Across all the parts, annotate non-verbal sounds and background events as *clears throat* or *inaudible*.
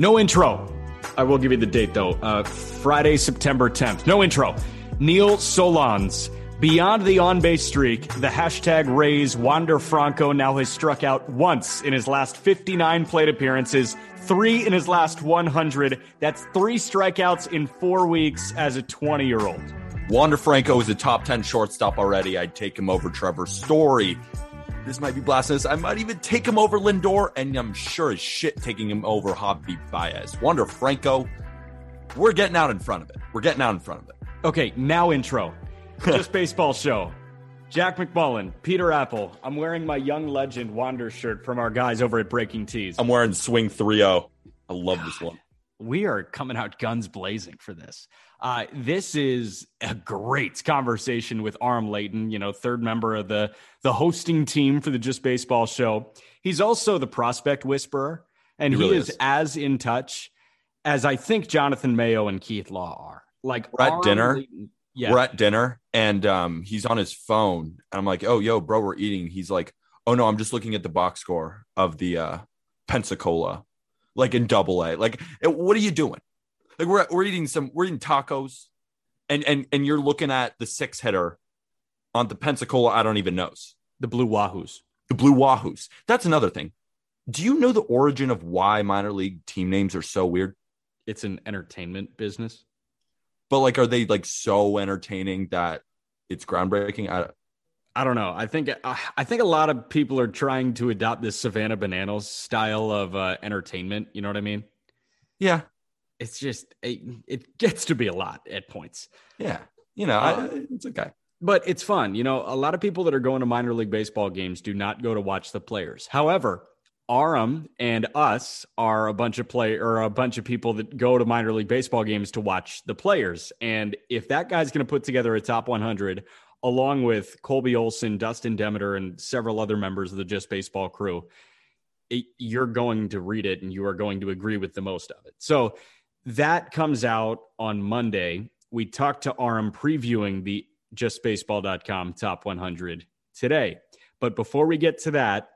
No intro. I will give you the date though. Uh, Friday, September 10th. No intro. Neil Solondz. Beyond the on base streak, the hashtag Rays Wander Franco now has struck out once in his last 59 plate appearances, three in his last 100. That's three strikeouts in four weeks as a 20 year old. Wander Franco is a top 10 shortstop already. I'd take him over Trevor Story. This might be blasphemous. I might even take him over Lindor, and I'm sure as shit taking him over Javi Baez. Wander Franco, we're getting out in front of it. We're getting out in front of it. Okay, now intro. Just *laughs* baseball show. Jack McMullen, Peter Appel. I'm wearing my Young Legend Wander shirt from our guys over at Breaking Tees. I'm wearing Swing 3 0. I love this one. we are coming out guns blazing for this. Uh, this is a great conversation with Aram Leighton, you know, third member of the the hosting team for the Just Baseball show. He's also the prospect whisperer, and He he, is, is. as in touch as I think Jonathan Mayo and Keith Law are. Like We're at Arm dinner. Layton- yeah, We're at dinner, and um, he's on his phone. And I'm like, oh, yo, bro, we're eating. He's like, oh, no, I'm just looking at the box score of the uh, Pensacola, like in double A. Like, what are you doing? Like, we're, we're eating some, we're eating tacos, and, and, and you're looking at the six hitter on the Pensacola, I don't even knows. the Blue Wahoos. the Blue Wahoos. That's another thing. Do you know the origin of why minor league team names are so weird? It's an entertainment business. But like, are they like so entertaining that it's groundbreaking? I, I don't know. I think I think a lot of people are trying to adopt this Savannah Bananas style of uh, entertainment. You know what I mean? yeah, It's just it, it gets to be a lot at points, yeah. You know, Uh, I, it's okay. but it's fun. You know, a lot of people that are going to minor league baseball games do not go to watch the players. However, Aram and us are a bunch of play or a bunch of people that go to minor league baseball games to watch the players. And if that guy's going to put together a top 100 along with Colby Olson, Dustin Demeter, and several other members of the Just Baseball crew, it, you're going to read it and you are going to agree with the most of it. So that comes out on Monday. We talked to Aram previewing the justbaseball.com top 100 today. But before we get to that,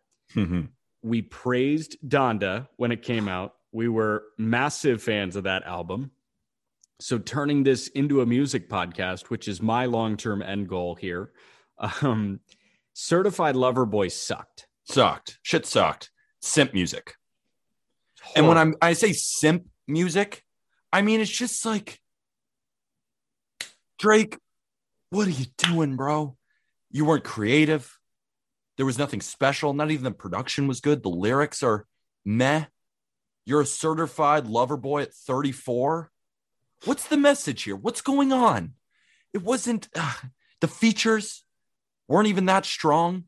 we praised Donda when it came out. We were massive fans of that album. So turning this into a music podcast, which is my long-term end goal here, um, Certified Lover Boy sucked. sucked. Shit sucked. Simp music. And when I'm I say simp music, I mean it's just like Drake, what are you doing, bro? You weren't creative. There was nothing special. Not even the production was good. The lyrics are meh. You're a certified lover boy at 34. What's the message here? What's going on? It wasn't uh, the features weren't even that strong.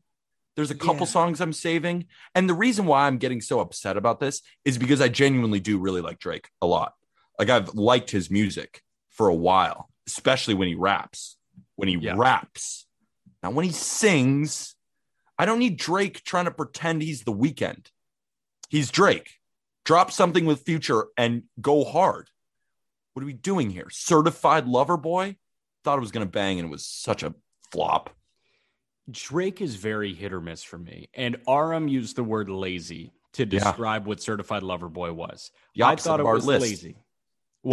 There's a couple Yeah. songs I'm saving. And the reason why I'm getting so upset about this is because I genuinely do really like Drake a lot. Like I've liked his music for a while, especially when he raps. When he Yeah. raps. Now when he sings, I don't need Drake trying to pretend he's the Weeknd. He's Drake. Drop something with future and go hard. What are we doing here? Certified lover boy? Thought it was gonna bang and it was such a flop. Drake is very hit or miss for me. And Aram used the word lazy to Yeah. describe what Certified Lover Boy was. The I thought it was list. lazy.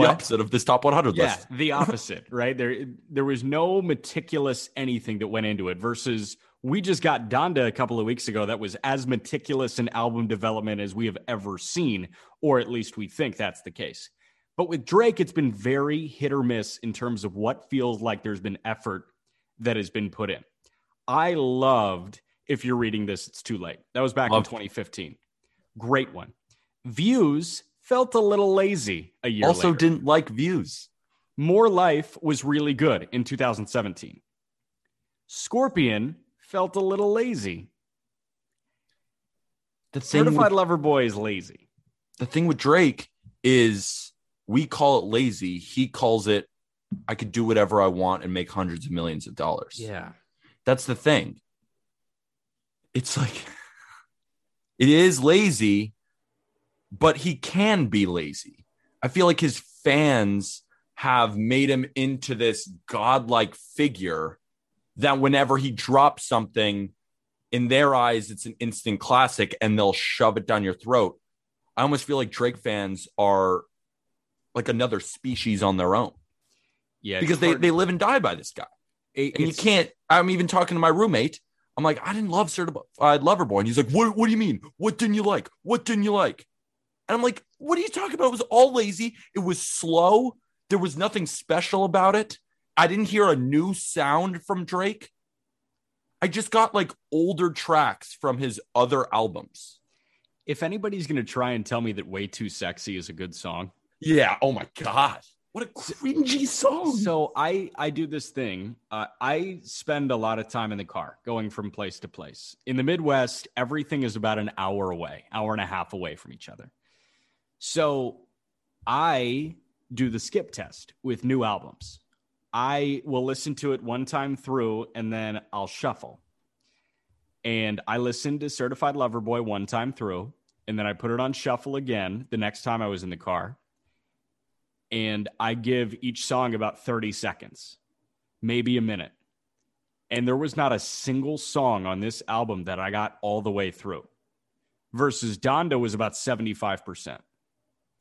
The opposite of this top 100 Yeah, list. the opposite, *laughs* right? There there was no meticulous anything that went into it versus we just got Donda a couple of weeks ago that was as meticulous an album development as we have ever seen, or at least we think that's the case. But with Drake, it's been very hit or miss in terms of what feels like there's been effort that has been put in. I loved if you're reading this, it's too late. That was back Loved. in 2015. Great one. Views felt a little lazy a year Also, later. didn't like views. More Life was really good in 2017. Scorpion felt a little lazy. The thing, Certified with, Lover Boy is lazy. the thing with Drake is we call it lazy. He calls it, I could do whatever I want and make hundreds of millions of dollars. Yeah. That's the thing. It's like, *laughs* it is lazy, but he can be lazy. I feel like his fans have made him into this godlike figure that whenever he drops something, in their eyes, it's an instant classic and they'll shove it down your throat. I almost feel like Drake fans are like another species on their own Yeah. because they, they live and die by this guy. it- And you can't. I'm even talking to my roommate. I'm like, I didn't love Certified Lover Boy, and he's like, what? What do you mean? What didn't you like? What didn't you like? And I'm like, what are you talking about? It was all lazy. It was slow. There was nothing special about it. I didn't hear a new sound from Drake. I just got like older tracks from his other albums. If anybody's going to try and tell me that Way Too Sexy is a good song, Yeah. Oh my god. What a cringy song. So I I do this thing. Uh, I spend a lot of time in the car, going from place to place. In the Midwest, everything is about an hour away, hour and a half away from each other. So I do the skip test with new albums. I will listen to it one time through, and then I'll shuffle. And I listened to Certified Lover Boy one time through, and then I put it on shuffle again the next time I was in the car and I give each song about 30 seconds, maybe a minute. And there was not a single song on this album that I got all the way through. Versus Donda was about 75%.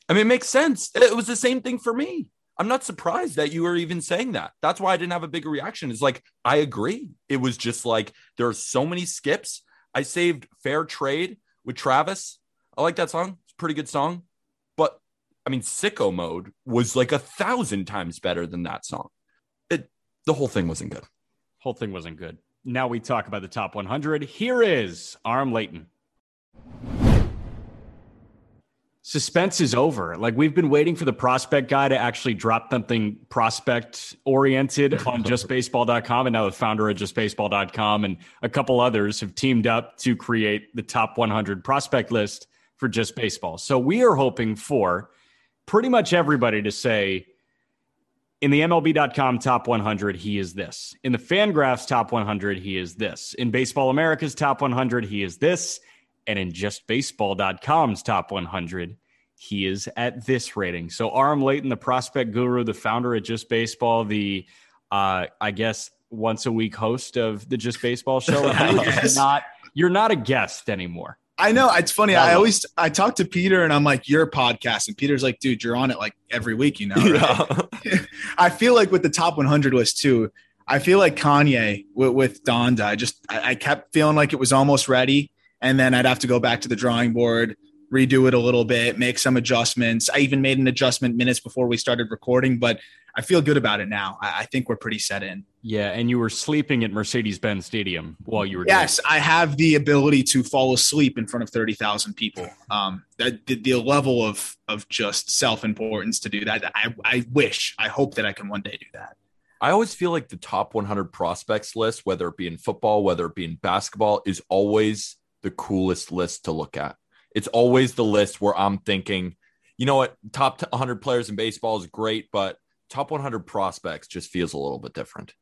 I mean, it makes sense. It was the same thing for me. I'm not surprised that you were even saying that. That's why I didn't have a bigger reaction. It's like, I agree. It was just like, there are so many skips. I saved Fair Trade with Travis. I like that song. It's a pretty good song. But I mean, Sicko Mode was like a thousand times better than that song. It, the whole thing wasn't good. Whole thing wasn't good. Now we talk about the top 100. Here is Aram Leighton. Suspense is over. Like we've been waiting for the prospect guy to actually drop something prospect oriented *laughs* on justbaseball.com. And now the founder of justbaseball.com and a couple others have teamed up to create the top 100 prospect list for just baseball. So we are hoping for pretty much everybody to say, in the MLB.com top 100, he is this. In the Fangraphs top 100, he is this. In Baseball America's top 100, he is this. And in justbaseball.com's top 100, he is at this rating. So Aram Leighton, the prospect guru, the founder of Just Baseball, the uh, I guess once a week host of the Just Baseball show. *laughs* You're not you're not a guest anymore. I know it's funny. Yeah, I always I talk to Peter and I'm like, "You're podcast," and Peter's like, "Dude, you're on it like every week, you know." right?" *laughs* I feel like with the top 100 list too. I feel like Kanye with, with Donda. I just I, I kept feeling like it was almost ready, and then I'd have to go back to the drawing board, redo it a little bit, make some adjustments. I even made an adjustment minutes before we started recording, but I feel good about it now. I, I think we're pretty set in. Yeah, and you were sleeping at Mercedes-Benz Stadium while you were doing Yes, I have the ability to fall asleep in front of thirty thousand people. Um, that the, the level of of just self importance to do that. I I wish, I hope that I can one day do that. I always feel like the top 100 prospects list, whether it be in football, whether it be in basketball, is always the coolest list to look at. It's always the list where I'm thinking, you know what, top 100 players in baseball is great, but top 100 prospects just feels a little bit different.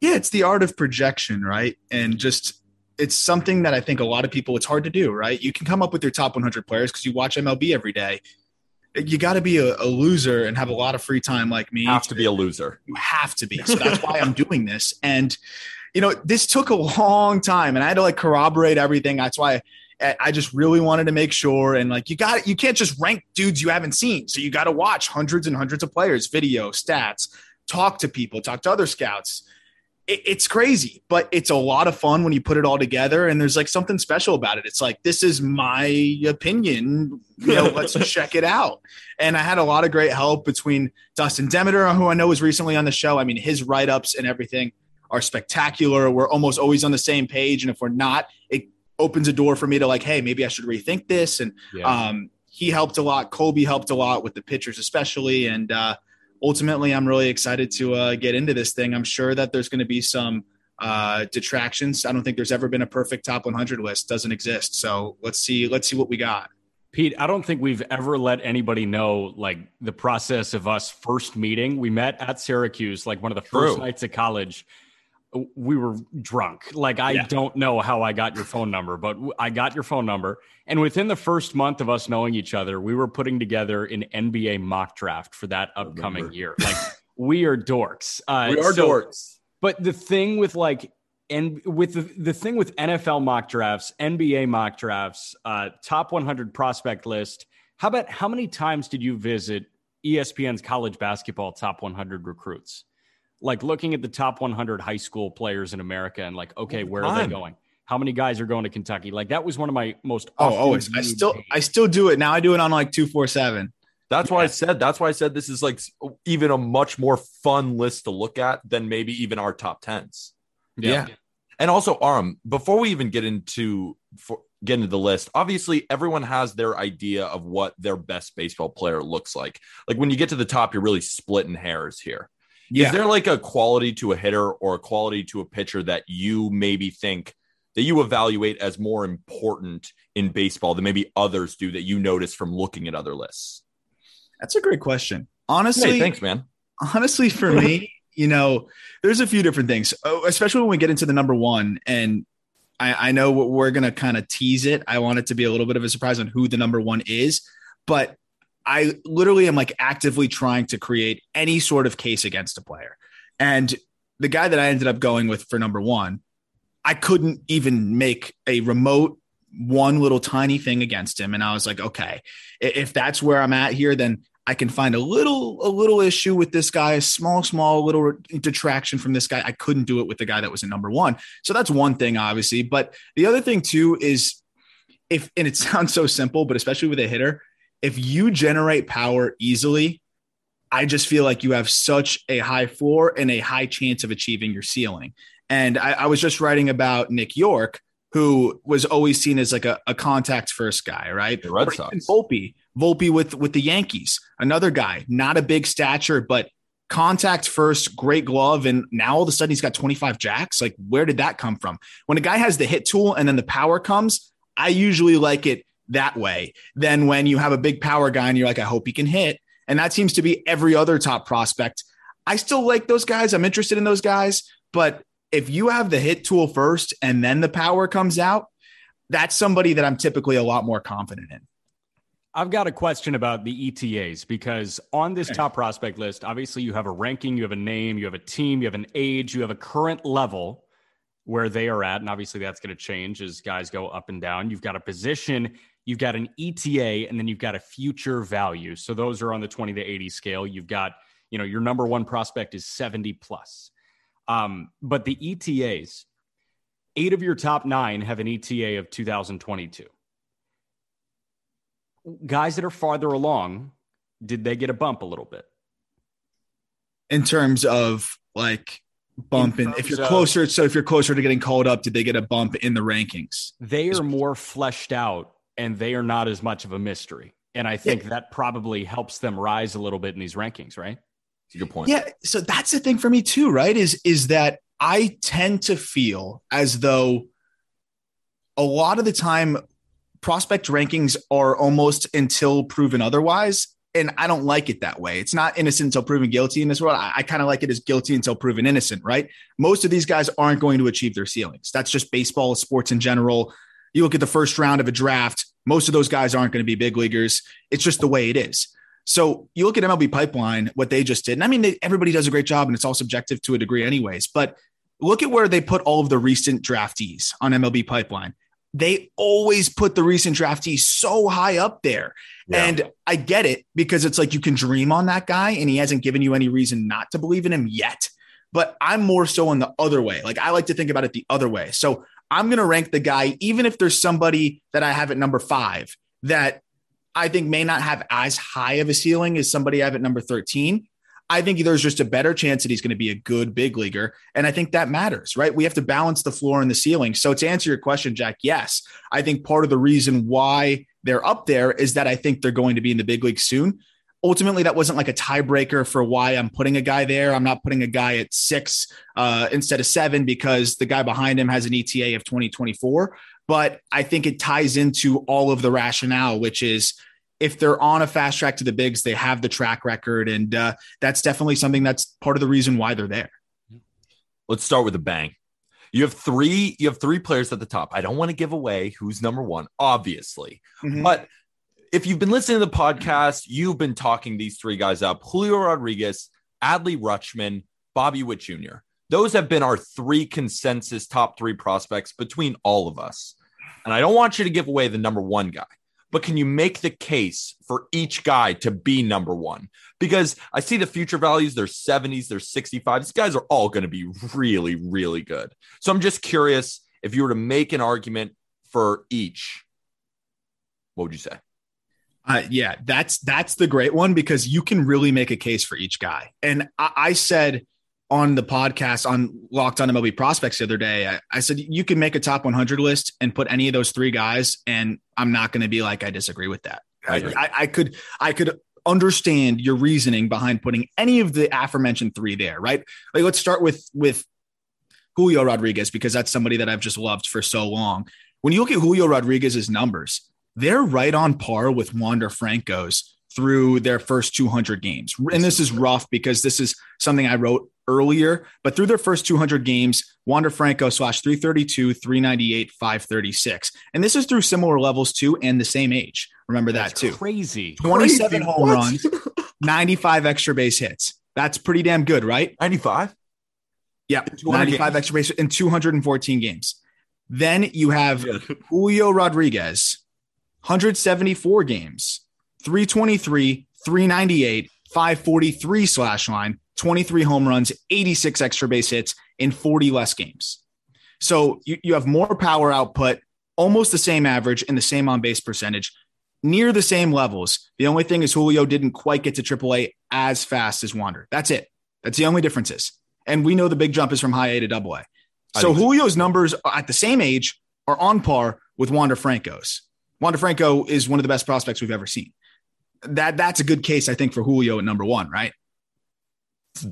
Yeah, it's the art of projection, right? And just it's something that I think a lot of people it's hard to do, right? You can come up with your top 100 players because you watch MLB every day. You got to be a, a loser and have a lot of free time like me. You have to be a loser. You have to be. So that's why I'm doing this. And you know, this took a long time and I had to like corroborate everything. That's why I just really wanted to make sure. And like, you got you can't just rank dudes you haven't seen. So you got to watch hundreds and hundreds of players, video, stats, talk to people, talk to other scouts. It, it's crazy, but it's a lot of fun when you put it all together. And there's like something special about it. It's like, this is my opinion. You know, let's *laughs* check it out. And I had a lot of great help between Dustin Demeter, who I know was recently on the show. I mean, his write ups and everything are spectacular. We're almost always on the same page. And if we're not, it opens a door for me to like, hey, maybe I should rethink this. And yeah. um, he helped a lot. Colby helped a lot with the pitchers, especially. And uh, ultimately, I'm really excited to uh, get into this thing. I'm sure that there's going to be some uh, detractions. I don't think there's ever been a perfect top 100 list. Doesn't exist. So let's see. Let's see what we got. Pete, I don't think we've ever let anybody know like the process of us first meeting. We met at Syracuse, like one of the first nights of college we were drunk. Like I yeah. don't know how I got your phone number, but I got your phone number. And within the first month of us knowing each other, we were putting together an NBA mock draft for that upcoming year. Like *laughs* we are dorks. Uh, we are so, dorks. But the thing with like and with the, the thing with NFL mock drafts, NBA mock drafts, uh, top 100 prospect list. How about how many times did you visit ESPN's college basketball top 100 recruits? Like looking at the top 100 high school players in America and like, okay, where are they going? How many guys are going to Kentucky? Like that was one of my most. Oh, oh always. I still, days. I still do it now. I do it on like two four seven. That's yeah. why I said. That's why I said this is like even a much more fun list to look at than maybe even our top tens. Yeah. yeah. And also, Aram, before we even get into for, get into the list, obviously everyone has their idea of what their best baseball player looks like. Like when you get to the top, you're really splitting hairs here. Yeah. Is there like a quality to a hitter or a quality to a pitcher that you maybe think that you evaluate as more important in baseball than maybe others do that you notice from looking at other lists? That's a great question. Honestly, hey, thanks, man. Honestly, for *laughs* me, you know, there's a few different things, oh, especially when we get into the number one. And I, I know we're going to kind of tease it. I want it to be a little bit of a surprise on who the number one is. But I literally am like actively trying to create any sort of case against a player. And the guy that I ended up going with for number one, I couldn't even make a remote one little tiny thing against him. And I was like, okay, if that's where I'm at here, then I can find a little, a little issue with this guy, a small, small little detraction from this guy. I couldn't do it with the guy that was in number one. So that's one thing, obviously. But the other thing too is if, and it *laughs* sounds so simple, but especially with a hitter, if you generate power easily, I just feel like you have such a high floor and a high chance of achieving your ceiling. And I, I was just writing about Nick Yorke, who was always seen as like a, a contact first guy, right? The Red Sox. Volpe, Volpe with with the Yankees, another guy, not a big stature, but contact first, great glove, and now all of a sudden he's got 25 jacks. Like, where did that come from? When a guy has the hit tool and then the power comes, I usually like it that way than when you have a big power guy and you're like, I hope he can hit. And that seems to be every other top prospect. I still like those guys. I'm interested in those guys. But if you have the hit tool first and then the power comes out, that's somebody that I'm typically a lot more confident in. I've got a question about the ETAs because on this top prospect list, obviously you have a ranking, you have a name, you have a team, you have an age, you have a current level where they are at. And obviously that's going to change as guys go up and down. You've got a position you've got an ETA, and then you've got a future value. So those are on the 20 to 80 scale. You've got, you know, your number one prospect is 70 plus. Um, but the ETAs, eight of your top nine have an ETA of 2022. Guys that are farther along, did they get a bump a little bit? In terms of like bump in, in if you're closer, so if you're closer to getting called up, did they get a bump in the rankings? They are more fleshed out and they are not as much of a mystery. And I think yeah. that probably helps them rise a little bit in these rankings, right? That's a good point. Yeah. So that's the thing for me too, right? Is is that I tend to feel as though a lot of the time prospect rankings are almost until proven otherwise. And I don't like it that way. It's not innocent until proven guilty in this world. I, I kind of like it as guilty until proven innocent, right? Most of these guys aren't going to achieve their ceilings. That's just baseball, sports in general. You look at the first round of a draft, most of those guys aren't going to be big leaguers. It's just the way it is. So you look at MLB Pipeline, what they just did, and I mean, they, everybody does a great job, and it's all subjective to a degree, anyways. But look at where they put all of the recent draftees on MLB Pipeline. They always put the recent draftees so high up there. Yeah. And I get it because it's like you can dream on that guy and he hasn't given you any reason not to believe in him yet. But I'm more so on the other way. Like I like to think about it the other way. So I'm going to rank the guy, even if there's somebody that I have at number five that I think may not have as high of a ceiling as somebody I have at number 13. I think there's just a better chance that he's going to be a good big leaguer. And I think that matters, right? We have to balance the floor and the ceiling. So to answer your question, Jack, yes, I think part of the reason why they're up there is that I think they're going to be in the big league soon. Ultimately, that wasn't like a tiebreaker for why I'm putting a guy there. I'm not putting a guy at six uh, instead of seven because the guy behind him has an ETA of 2024. But I think it ties into all of the rationale, which is if they're on a fast track to the bigs, they have the track record. And uh, that's definitely something that's part of the reason why they're there. Let's start with a bang. You have three. You have three players at the top. I don't want to give away who's number one, obviously, Mhm. but if you've been listening to the podcast, you've been talking these three guys up: Julio Rodriguez, Adley Rutschman, Bobby Witt Jr. Those have been our three consensus top three prospects between all of us. And I don't want you to give away the number one guy, but can you make the case for each guy to be number one? Because I see the future values, they're 70s, they're 65. These guys are all going to be really, really good. So I'm just curious if you were to make an argument for each, what would you say? Uh, yeah, that's that's the great one because you can really make a case for each guy. And I, I said on the podcast on Locked On MLB Prospects the other day, I, I said you can make a top 100 list and put any of those three guys, and I'm not going to be like I disagree with that. I I. I, I could I could understand your reasoning behind putting any of the aforementioned three there, right? Like let's start with with Julio Rodriguez because that's somebody that I've just loved for so long. When you look at Julio Rodriguez's numbers, they're right on par with Wander Franco's through their first 200 games. And this is rough because this is something I wrote earlier, but through their first 200 games, Wander Franco slash 332, 398, 536. And this is through similar levels too and the same age. Remember that too. Crazy. 27 Crazy. home What? runs, 95 extra base hits. That's pretty damn good, right? 95? Yeah, 95 games. extra base in 214 games. Then you have Julio Rodriguez, 174 games, 323, 398, 543 slash line, 23 home runs, 86 extra base hits in 40 less games. So you, you have more power output, almost the same average and the same on base percentage, near the same levels. The only thing is Julio didn't quite get to AAA as fast as Wander. That's it. That's the only differences. And we know the big jump is from high A to double A. So. Julio's numbers at the same age are on par with Wander Franco's. Wander Franco is one of the best prospects we've ever seen. That that's a good case, I think, for Julio at number one, right?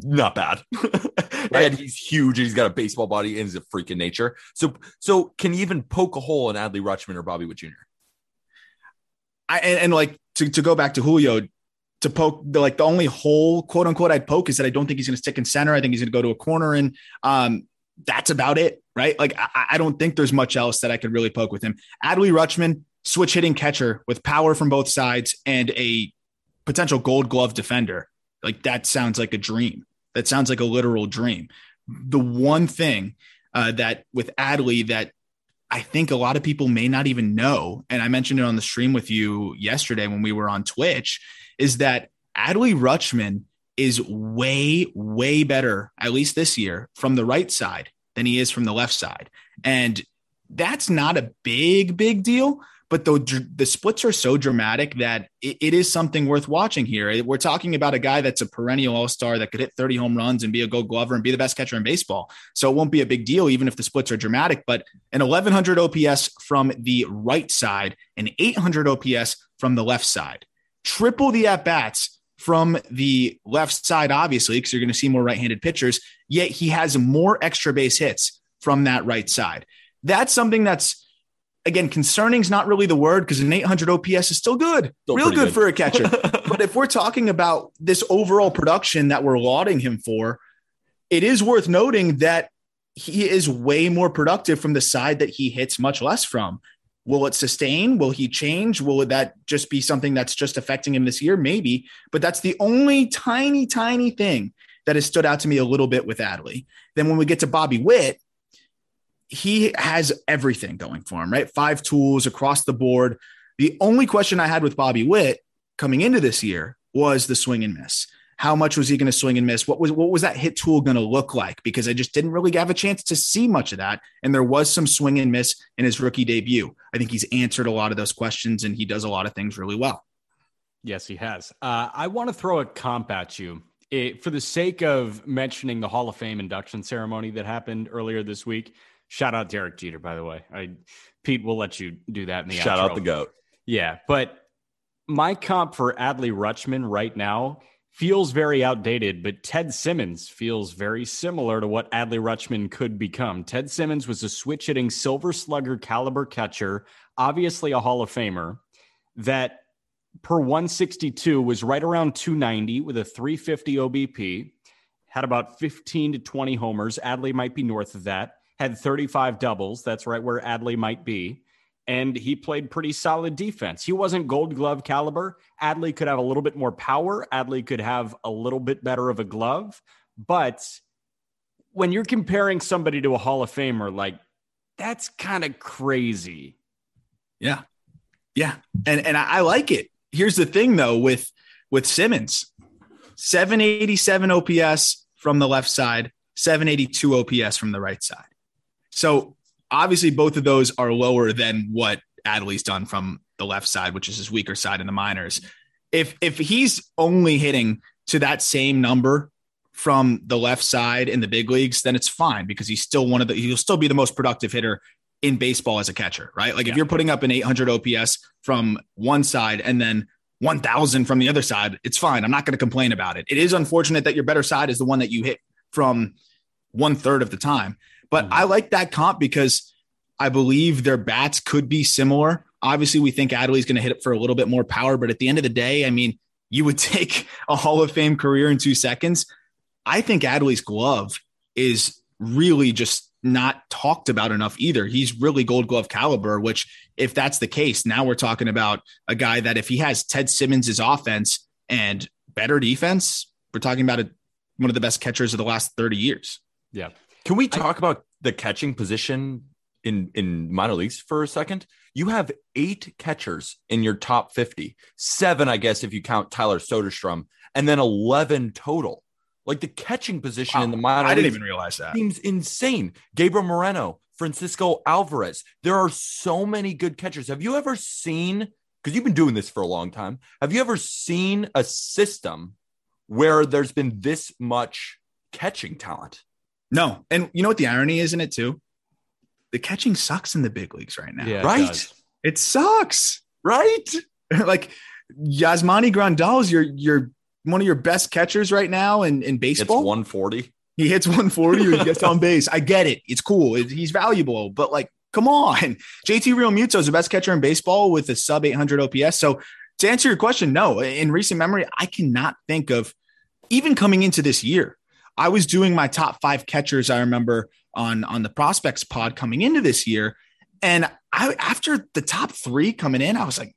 not bad. *laughs* and he's huge and he's got a baseball body and he's a freaking nature. So so can you even poke a hole in Adley Rutschman or Bobby Witt Jr.? I and, and like to, to go back to Julio, to poke the like the only hole, quote unquote, I'd poke is that I don't think he's gonna stick in center. I think he's gonna go to a corner and um that's about it, right? Like I, I don't think there's much else that I could really poke with him. Adley Rutschman, switch hitting catcher with power from both sides and a potential gold glove defender. Like that sounds like a dream. That sounds like a literal dream. The one thing uh, that with Adley that I think a lot of people may not even know, and I mentioned it on the stream with you yesterday when we were on Twitch, is that Adley Rutschman is way, way better, at least this year, from the right side than he is from the left side. And that's not a big, big deal. But the, the splits are so dramatic that it, it is something worth watching here. We're talking about a guy that's a perennial all star that could hit 30 home runs and be a gold glover and be the best catcher in baseball. So it won't be a big deal, even if the splits are dramatic. But an 1100 OPS from the right side and 800 OPS from the left side, triple the at bats from the left side, obviously, because you're going to see more right handed pitchers. Yet he has more extra base hits from that right side. That's something that's again, concerning is not really the word because an 800 OPS is still good, Still real good, good. for a catcher. *laughs* but if we're talking about this overall production that we're lauding him for, it is worth noting that he is way more productive from the side that he hits much less from. Will it sustain? Will he change? Will that just be something that's just affecting him this year? Maybe, but that's the only tiny, tiny thing that has stood out to me a little bit with Adley. Then when we get to Bobby Witt, he has everything going for him, right? Five tools across the board. The only question I had with Bobby Witt coming into this year was the swing and miss. How much was he going to swing and miss? What was what was that hit tool going to look like? Because I just didn't really have a chance to see much of that, and there was some swing and miss in his rookie debut. I think he's answered a lot of those questions, and he does a lot of things really well. Yes, he has. Uh, I want to throw a comp at you. It, for the sake of mentioning the Hall of Fame induction ceremony that happened earlier this week, shout out Derek Jeter, by the way. I, Pete will let you do that in the shout outro. out the goat. Yeah, but my comp for Adley Rutschman right now feels very outdated, but Ted Simmons feels very similar to what Adley Rutschman could become. Ted Simmons was a switch hitting silver slugger caliber catcher, obviously a Hall of Famer, that per 162 was right around 290 with a 350 OBP, had about 15 to 20 homers. Adley might be north of that, had 35 doubles. That's right where Adley might be and he played pretty solid defense. He wasn't gold glove caliber. Adley could have a little bit more power. Adley could have a little bit better of a glove. But when you're comparing somebody to a Hall of Famer, like that's kind of crazy. Yeah. Yeah. And and I, I like it. Here's the thing though with with Simmons. 787 OPS from the left side, 782 OPS from the right side. So obviously both of those are lower than what Adley's done from the left side, which is his weaker side in the minors. If if he's only hitting to that same number from the left side in the big leagues, then it's fine because he's still one of the he'll still be the most productive hitter in baseball as a catcher, right? Like yeah. if you're putting up an 800 OPS from one side and then 1000 from the other side, it's fine. I'm not going to complain about it. It is unfortunate that your better side is the one that you hit from one third of the time. But mm-hmm. I like that comp because I believe their bats could be similar. Obviously, we think Adley's going to hit it for a little bit more power, but at the end of the day, I mean, you would *laughs* take a Hall of Fame career in two seconds. I think Adley's glove is really just not talked about enough either. He's really gold glove caliber, which, if that's the case, now we're talking about a guy that if he has Ted Simmons' offense and better defense, we're talking about a, one of the best catchers of the last 30 years. Yeah. Can we talk I, about the catching position in in minor leagues for a second? You have eight catchers in your top 50. Seven, I guess, if you count Tyler Soderstrom, and then 11 total. Like the catching position wow. in the minor I didn't even realize that. Seems insane. Gabriel Moreno, Francisco Alvarez. There are so many good catchers. Have you ever seen, because you've been doing this for a long time, have you ever seen a system where there's been this much catching talent? No. And you know what the irony is in it too? The catching sucks in the big leagues right now. Yeah, right? It, it sucks. Right? *laughs* like Yasmani Grandal's your your one of your best catchers right now in, in baseball. It's 140. He hits 140 or he gets *laughs* on base. I get it. It's cool. It, he's valuable, but like, come on. *laughs* JT Real Realmuto is the best catcher in baseball with a sub 800 OPS. So to answer your question, no. In recent memory, I cannot think of even coming into this year I was doing my top five catchers. I remember on on the prospects pod coming into this year, and I after the top three coming in, I was like,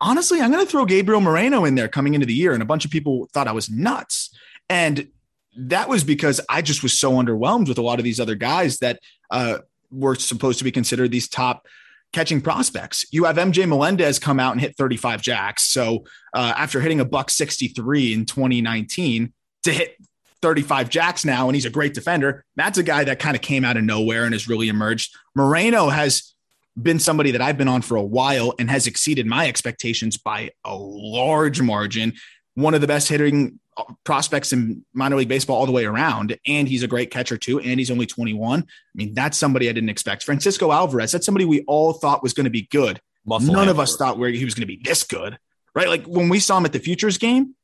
honestly, I'm going to throw Gabriel Moreno in there coming into the year, and a bunch of people thought I was nuts, and that was because I just was so underwhelmed with a lot of these other guys that uh, were supposed to be considered these top catching prospects. You have MJ Melendez come out and hit 35 jacks. So uh, after hitting a buck 63 in 2019 to hit 35 jacks now, and he's a great defender. That's a guy that kind of came out of nowhere and has really emerged. Moreno has been somebody that I've been on for a while and has exceeded my expectations by a large margin. One of the best hitting uh, prospects in minor league baseball all the way around. And he's a great catcher too. And he's only 21. I mean, that's somebody I didn't expect. Francisco Alvarez, that's somebody we all thought was going to be good. Muscle None of us thought where he was going to be this good, right? Like when we saw him at the futures game,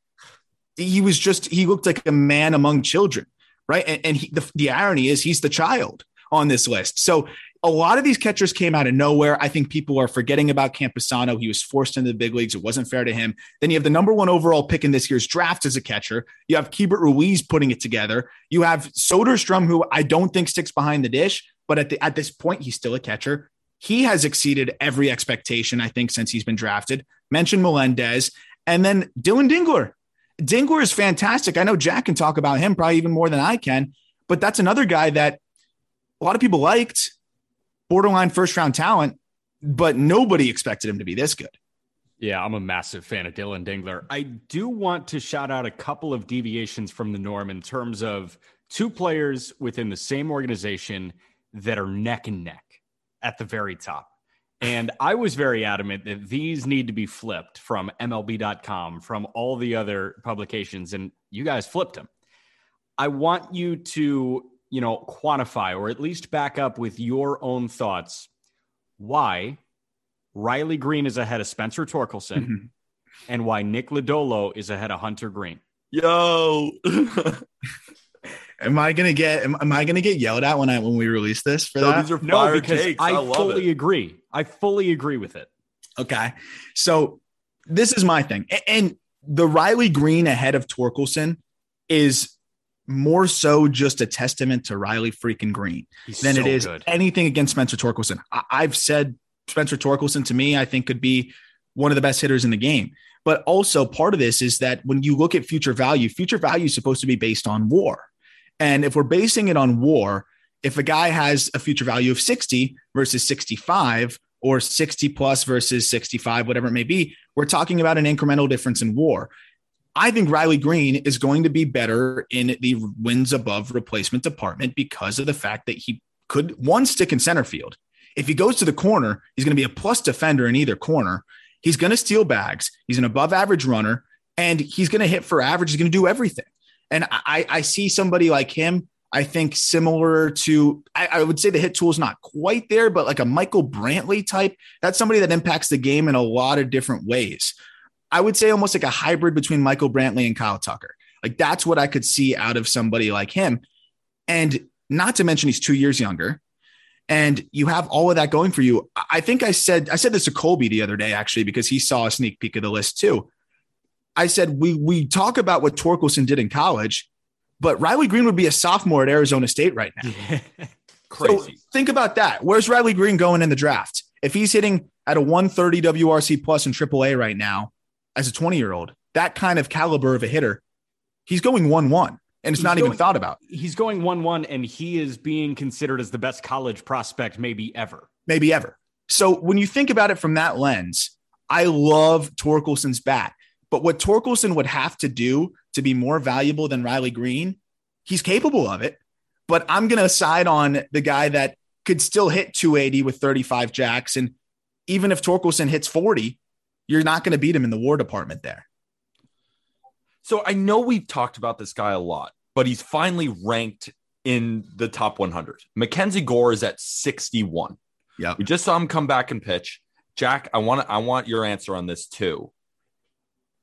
he was just he looked like a man among children, right? And, and he, the, the irony is he's the child on this list. So a lot of these catchers came out of nowhere. I think people are forgetting about Campusano. He was forced into the big leagues. It wasn't fair to him. Then you have the number one overall pick in this year's draft as a catcher. You have Keibert Ruiz putting it together. You have Soderstrom, who I don't think sticks behind the dish, but at the at this point, he's still a catcher. He has exceeded every expectation, I think, since he's been drafted. Mention Melendez. And then Dillon Dingler Dingler is fantastic. I know Jack can talk about him probably even more than I can, but that's another guy that a lot of people liked, borderline first round talent, but nobody expected him to be this good. Yeah, I'm a massive fan of Dillon Dingler. I do want to shout out a couple of deviations from the norm in terms of two players within the same organization that are neck and neck at the very top. And I was very adamant that these need to be flipped from MLB.com, from all the other publications, and you guys flipped them. I want you to, you know, quantify or at least back up with your own thoughts why Riley Greene is ahead of Spencer Torkelson Mm-hmm. and why Nick Lodolo is ahead of Hunter Greene. Yo. *laughs* Am I gonna get am, am I gonna get yelled at when I when we release this for No, that? these are No, because takes. I, I, love fully it. agree. I fully agree with it. Okay. So this is my thing. And the Riley Greene ahead of Torkelson is more so just a testament to Riley freaking Greene He's than so it is good. anything against Spencer Torkelson. I- I've said Spencer Torkelson to me, I think could be one of the best hitters in the game. But also part of this is that when you look at future value, future value is supposed to be based on war. And if we're basing it on war, if a guy has a future value of 60 versus 65 or 60 plus versus 65, whatever it may be, we're talking about an incremental difference in war. I think Riley Greene is going to be better in the wins above replacement department because of the fact that he could one stick in center field. If he goes to the corner, he's going to be a plus defender in either corner. He's going to steal bags. He's an above average runner and he's going to hit for average. He's going to do everything. And I, I see somebody like him, I think similar to, I, I would say the hit tool is not quite there, but like a Michael Brantley type. That's somebody that impacts the game in a lot of different ways. I would say almost like a hybrid between Michael Brantley and Kyle Tucker. Like that's what I could see out of somebody like him. And not to mention he's two years younger. And you have all of that going for you. I- think I said I said this to Colby the other day, actually, because he saw a sneak peek of the list too. I said we we talk about what Torkelson did in college, but Riley Greene would be a sophomore at Arizona State right now. *laughs* Crazy. So think about that. Where's Riley Greene going in the draft? If he's hitting at a 130 WRC plus in AAA right now as a 20 year old, that kind of caliber of a hitter, he's going 1 1, and it's He's not even thought about. He's going 1 1, and he is being considered as the best college prospect maybe ever. maybe ever. So when you think about it from that lens, I love Torkelson's bat. But what Torkelson would have to do to be more valuable than Riley Greene, he's capable of it. But I'm going to side on the guy that could still hit 280 with 35 jacks. And even if Torkelson hits 40, you're not going to beat him in the war department there. So I know we've talked about this guy a lot, but he's finally ranked in the top 100. Mackenzie Gore is at 61. Yeah. We just saw him come back and pitch. Jack, I want I want your answer on this too.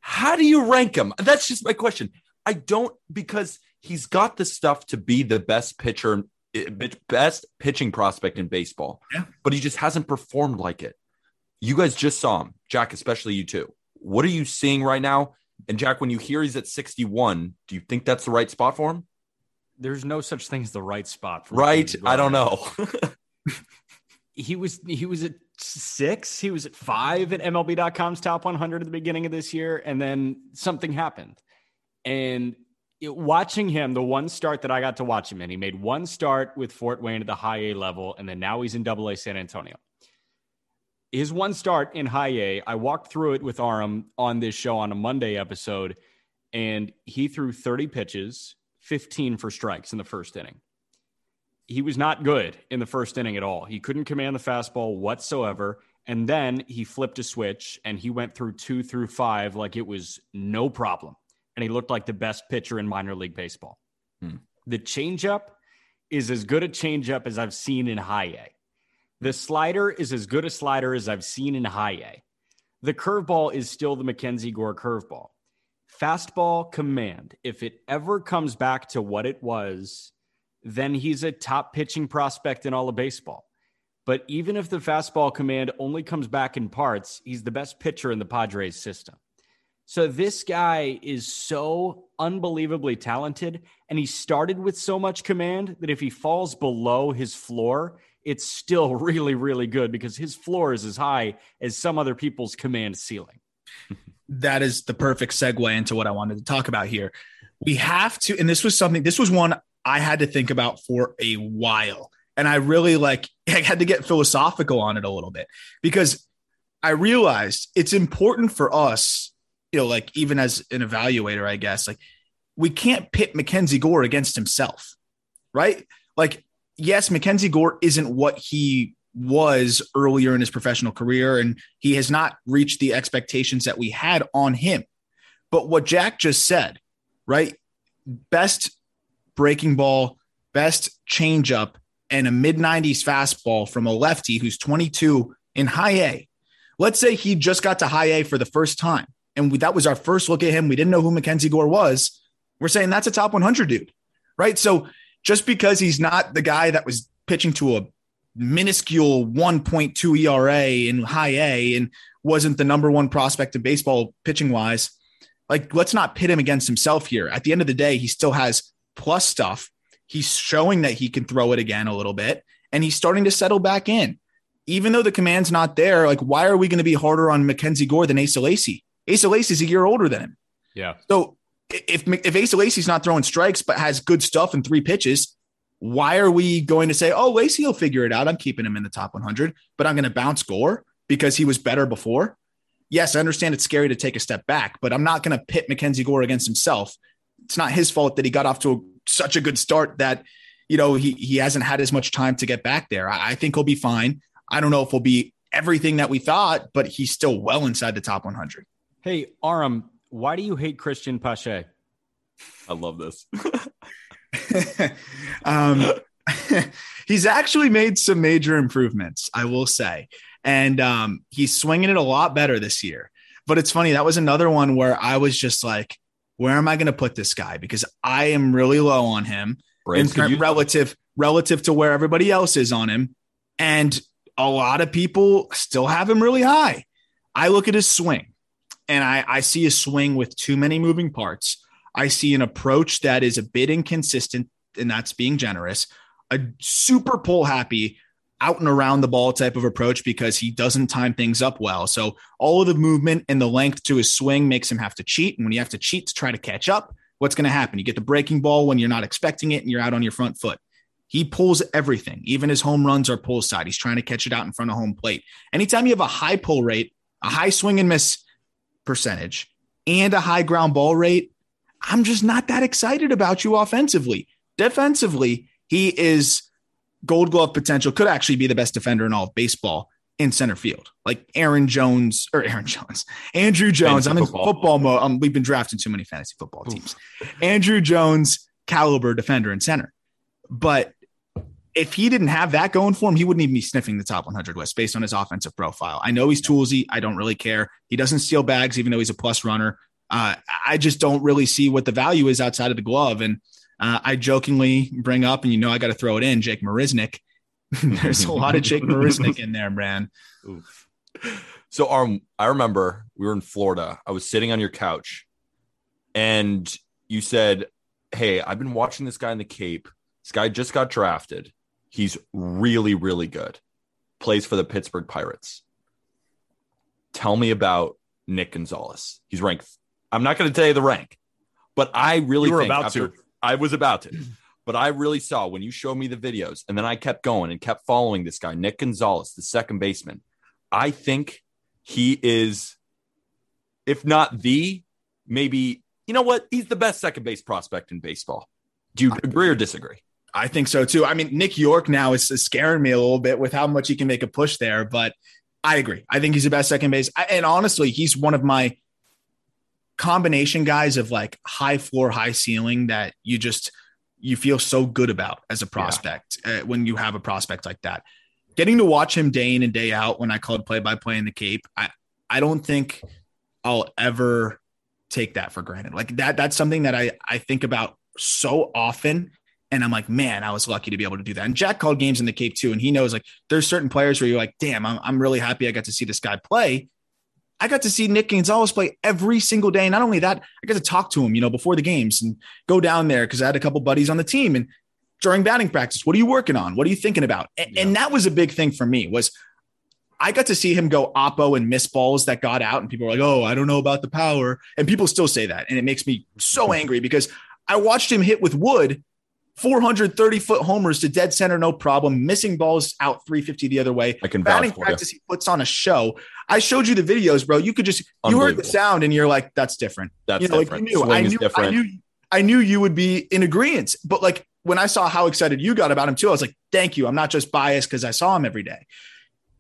How do you rank him? That's just my question. I don't because he's got the stuff to be the best pitcher, eh, best pitching prospect in baseball. Yeah. But he just hasn't performed like it. You guys just saw him, Jack, especially you too. What are you seeing right now? And Jack, when you hear he's at 61, do you think that's the right spot for him? There's no such thing as the right spot for Right? I don't know. *laughs* *laughs* He was he was at six, he was at five at MLB.com's top 100 at the beginning of this year, and then something happened. And it, watching him, the one start that I got to watch him in, he made one start with Fort Wayne at the high A level, and then now he's in double A San Antonio. His one start in high A, I walked through it with Aram on this show on a Monday episode, and he threw 30 pitches, 15 for strikes in the first inning he was not good in the first inning at all. He couldn't command the fastball whatsoever. And then he flipped a switch and he went through two through five like it was no problem. And he looked like the best pitcher in minor league baseball. Hmm. The changeup is as good a changeup as I've seen in high A. The slider is as good a slider as I've seen in high A. The curveball is still the Mackenzie Gore curveball. Fastball command, if it ever comes back to what it was, then he's a top pitching prospect in all of baseball. But even if the fastball command only comes back in parts, he's the best pitcher in the Padres system. So this guy is so unbelievably talented, and he started with so much command that if he falls below his floor, it's still *laughs* really, really good because his floor is as high as some other people's command ceiling. that is the perfect segue into what I wanted to talk about here. We have to, and this was something, this was one I had to think about for a while. And I really like, *laughs* I had to get philosophical on it a little bit because I realized it's important for us, you know, like even as an evaluator, I guess, like we can't pit Mackenzie Gore against himself, right? Like, yes, Mackenzie Gore isn't what he was earlier in his professional career, and he has not reached the expectations that we had on him. But what Jack just said, right? Best breaking ball, best changeup, and a mid 90s fastball from a lefty who's 22 in high A. Let's say he just got to high A for the first time, and we, that was our first look at him. We didn't know who Mackenzie Gore was. We're saying that's a top 100 dude, right? So just because he's not the guy that was pitching to a minuscule 1.2 ERA in high A and wasn't the number one prospect in baseball pitching wise. Like, let's not pit him against himself here. At the end of the day, he still has plus stuff. He's showing that he can throw it again a little bit, and he's starting to settle back in. Even though the command's not there, like, why are we going to be harder on Mackenzie Gore than Asa Lacy? Asa Lacy's a year older than him. Yeah. So if if Asa Lacy's not throwing strikes but has good stuff and three pitches, why are we going to say, oh, Lacy will figure it out? I'm keeping him in the top 100, but I'm going to bounce Gore because he was better before. Yes, I understand it's scary to take a step back, but I'm not going to pit Mackenzie Gore against himself. It's not his fault that he got off to a, such a good start that, you know, he, he hasn't had as much time to get back there. I, I think he'll be fine. I don't know if he'll be everything that we thought, but he's still well inside the top 100. Hey, Aram, why do you hate Cristian Pache? I love this. *laughs* *laughs* um, *laughs* he's actually made some major improvements, I will say. And um, he's swinging it a lot better this year. But it's funny, that was another one where I was just like, where am I going to put this guy? Because I am really low on him in relative relative to where everybody else is on him. And a lot of people still have him really high. I look at his swing and I, I see a swing with too many moving parts. I see an approach that is a bit inconsistent, and that's being generous. A super pull happy, out and around the ball type of approach because he doesn't time things up well. So all of the movement and the length to his swing makes him have to cheat. And when you have to cheat to try to catch up, what's going to happen? You get the breaking ball when you're not expecting it and you're out on your front foot. He pulls everything. Even his home runs are pull side. He's trying to catch it out in front of home plate. Anytime you have a high pull rate, a high swing and miss percentage, and a high ground ball rate, I'm just not that excited about you offensively. Defensively, he is gold glove potential, could actually be the best defender in all of baseball in center field. Like Aaron Jones or Aaron Jones, Andruw Jones. Fantasy I'm in football, football mode. Um, we've been drafting too many fantasy football teams. Andruw Jones, caliber defender in center. But if he didn't have that going for him, he wouldn't even be sniffing the top 100 list based on his offensive profile. I know he's toolsy. I don't really care. He doesn't steal bags, even though he's a plus runner. Uh, I just don't really see what the value is outside of the glove. And uh, I jokingly bring up, and you know, I got to throw it in, Jake Marisnick. *laughs* There's a lot of Jake Marisnick in there, man. Oof. So, um, I remember we were in Florida. I was sitting on your couch, and you said, "Hey, I've been watching this guy in the Cape. This guy just got drafted. He's really, really good. Plays for the Pittsburgh Pirates. Tell me about Nick Gonzalez. He's ranked I'm not going to tell you the rank, but I really you were think about after, to. I was about to. *clears throat* But I really saw when you showed me the videos, and then I kept going and kept following this guy, Nick Gonzalez, the second baseman. I think he is, if not the, maybe, you know what? He's the best second base prospect in baseball. Do you agree or disagree? I think so too. I mean, Nick Yorke now is, is scaring me a little bit with how much he can make a push there, but I agree. I think he's the best second base. I, and honestly, he's one of my combination guys of like high floor, high ceiling that you just you feel so good about as a prospect yeah. uh, when you have a prospect like that. Getting to watch him day in and day out when I called play by play in the Cape, I I don't think I'll ever take that for granted. Like that that's something that I I think about so often and I'm like, man, I was lucky to be able to do that. And Jack called games in the Cape too. And he knows like there's certain players where you're like, damn, I'm, I'm really happy I got to see this guy play. I got to see Nick Gonzalez play every single day. Not only that, I got to talk to him, you know, before the games and go down there because I had a couple buddies on the team. And during batting practice, what are you working on? What are you thinking about? And, yeah. and that was a big thing for me was I got to see him go oppo and miss balls that got out, and people were like, "Oh, I don't know about the power," and people still say that, and it makes me so *laughs* angry because I watched him hit with wood 430 foot homers to dead center, no problem. Missing balls out 350 the other way. I can Batting vouch for you. practice, he puts on a show. I showed you the videos, bro. You could just you heard the sound and you're like, that's different. That's you know, different. like you knew, I is knew. I knew, I knew you would be in agreement. But like when I saw how excited you got about him too, I was like, thank you. I'm not just biased because I saw him every day.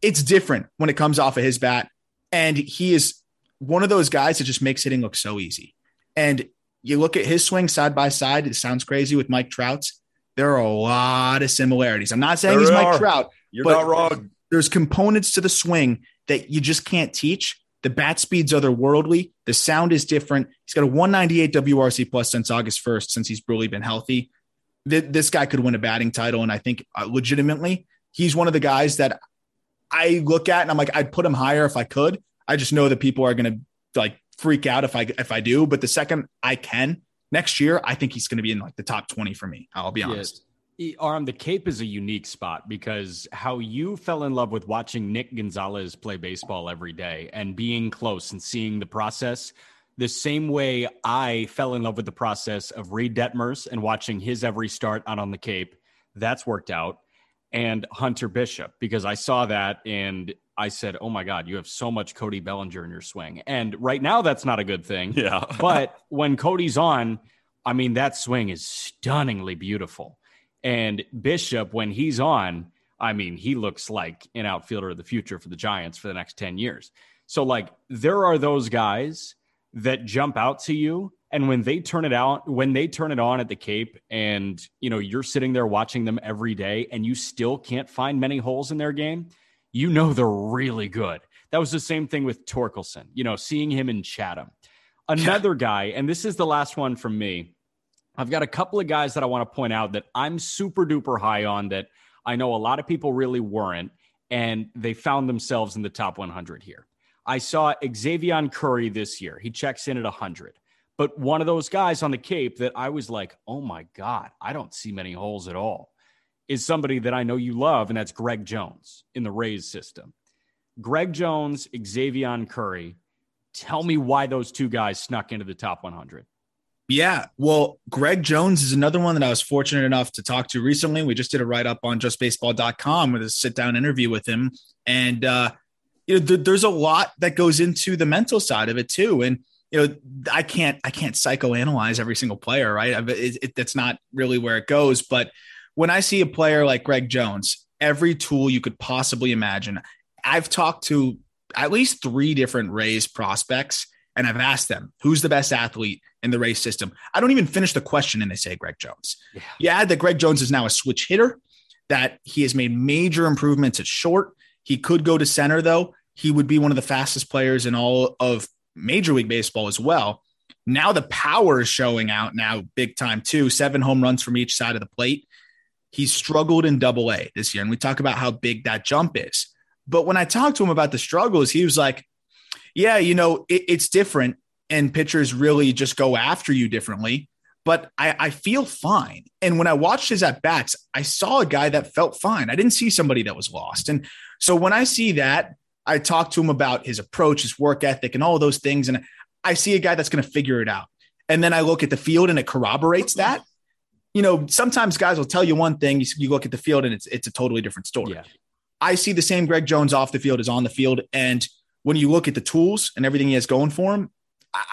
It's different when it comes off of his bat, and he is one of those guys that just makes hitting look so easy. And you look at his swing side by side. It sounds crazy with Mike Trout's. There are a lot of similarities. I'm not saying he's There Mike are. Trout, You're but not wrong. there's components to the swing that you just can't teach. The bat speed's otherworldly. The sound is different. He's got a 198 WRC plus since August 1st, since he's really been healthy. This guy could win a batting title. And I think uh, legitimately, he's one of the guys that I look at and I'm like, I'd put him higher if I could. I just know that people are going to like freak out if I if I do. But the second I can next year, I think he's going to be in like the top 20 for me. I'll be honest. E- Arm, the Cape is a unique spot because how you fell in love with watching Nick Gonzalez play baseball every day and being close and seeing the process, the same way I fell in love with the process of Reid Detmers and watching his every start out on the Cape. That's worked out. And Hunter Bishop, because I saw that and I said, oh my God, you have so much Cody Bellinger in your swing. And right now, that's not a good thing *laughs* Yeah. but when Cody's on, I mean, that swing is stunningly beautiful. And Bishop, when he's on, I mean, he looks like an outfielder of the future for the Giants for the next 10 years. So, like, there are those guys that jump out to you. And when they turn it out, when they turn it on at the Cape, and you know, you're sitting there watching them every day and you still can't find many holes in their game, you know they're really good. That was the same thing with Torkelson, you know, seeing him in Chatham. Another guy, and this is the last one from me. I've got a couple of guys that I want to point out that I'm super duper high on that I know a lot of people really weren't, and they found themselves in the top 100 here. I saw Xavier Curry this year. He checks in at 100. But one of those guys on the Cape that I was like, oh my God, I don't see many holes at all, is somebody that I know you love, and that's Greg Jones in the Rays system. Greg Jones, Xavier Curry. Tell me why those two guys snuck into the top 100. Yeah. Well, Greg Jones is another one that I was fortunate enough to talk to recently. We just did a write up on justbaseball.com with a sit down interview with him. And, uh, you know, th- there's a lot that goes into the mental side of it too. And, you know, I can't, I can't psychoanalyze every single player, right? It, it, that's not really where it goes. But when I see a player like Greg Jones, every tool you could possibly imagine, I've talked to at least three different Rays prospects and I've asked them, who's the best athlete in the Rays system? I don't even finish the question and they say Greg Jones. Yeah. You add that Greg Jones is now a switch hitter, that he has made major improvements at short. He could go to center, though. He would be one of the fastest players in all of Major League Baseball as well. Now the power is showing out now big time, too. Seven home runs from each side of the plate. He's struggled in double A this year. And we talk about how big that jump is. But when I talked to him about the struggles, he was like, yeah, you know, it, it's different and pitchers really just go after you differently. But I, I feel fine. And when I watched his at bats, I saw a guy that felt fine. I didn't see somebody that was lost. And so when I see that, I talk to him about his approach, his work ethic, and all those things. And I see a guy that's going to figure it out. And then I look at the field and it corroborates that. You know, sometimes guys will tell you one thing, you, you look at the field and it's it's a totally different story. Yeah. I see the same Greg Jones off the field as on the field. And when you look at the tools and everything he has going for him,